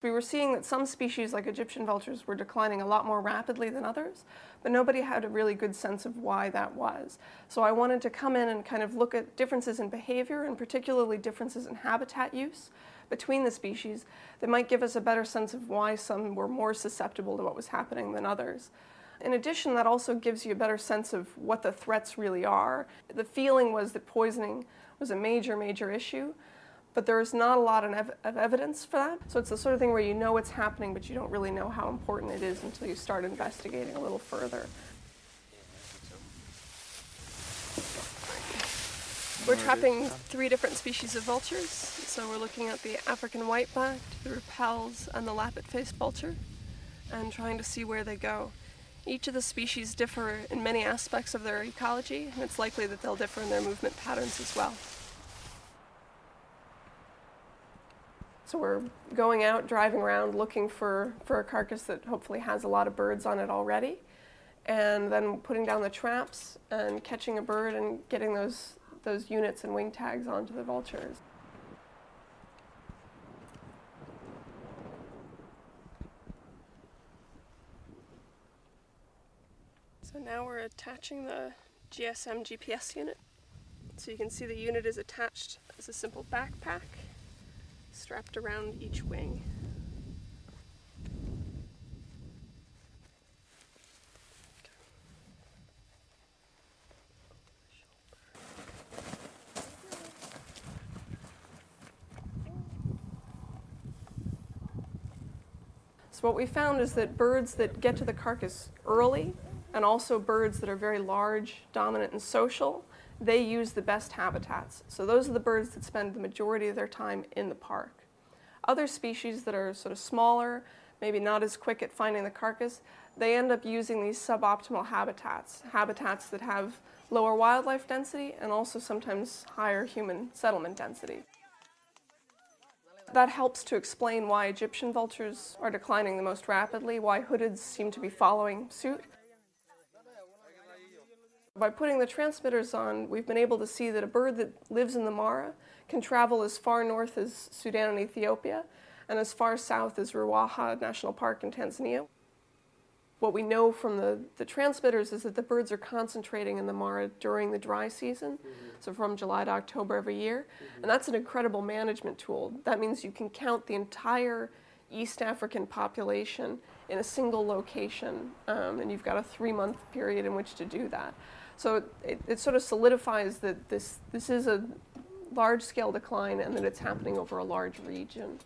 We were seeing that some species, like Egyptian vultures, were declining a lot more rapidly than others, but nobody had a really good sense of why that was. So I wanted to come in and kind of look at differences in behavior, and particularly differences in habitat use between the species that might give us a better sense of why some were more susceptible to what was happening than others. In addition, that also gives you a better sense of what the threats really are. The feeling was that poisoning was a major, major issue, but there's not a lot of, evidence for that. So it's the sort of thing where you know it's happening, but you don't really know how important it is until you start investigating a little further. We're trapping three different species of vultures. So we're looking at the African white-backed, the Rüppell's, and the lappet-faced vulture, and trying to see where they go. Each of the species differ in many aspects of their ecology, and it's likely that they'll differ in their movement patterns as well. So we're going out, driving around, looking for, for a carcass that hopefully has a lot of birds on it already, and then putting down the traps and catching a bird and getting those, those units and wing tags onto the vultures. So now we're attaching the GSM GPS unit. So you can see the unit is attached as a simple backpack strapped around each wing. So what we found is that birds that get to the carcass early and also birds that are very large, dominant, and social, they use the best habitats. So those are the birds that spend the majority of their time in the park. Other species that are sort of smaller, maybe not as quick at finding the carcass, they end up using these suboptimal habitats, habitats that have lower wildlife density and also sometimes higher human settlement density. That helps to explain why Egyptian vultures are declining the most rapidly, why hoodeds seem to be following suit. By putting the transmitters on, we've been able to see that a bird that lives in the Mara can travel as far north as Sudan and Ethiopia and as far south as Ruaha National Park in Tanzania. What we know from the, the transmitters is that the birds are concentrating in the Mara during the dry season, mm -hmm. so from July to October every year. Mm -hmm. And that's an incredible management tool. That means you can count the entire East African population in a single location, um, and you've got a three month period in which to do that. So it, it sort of solidifies that this, this is a large scale decline and that it's happening over a large region.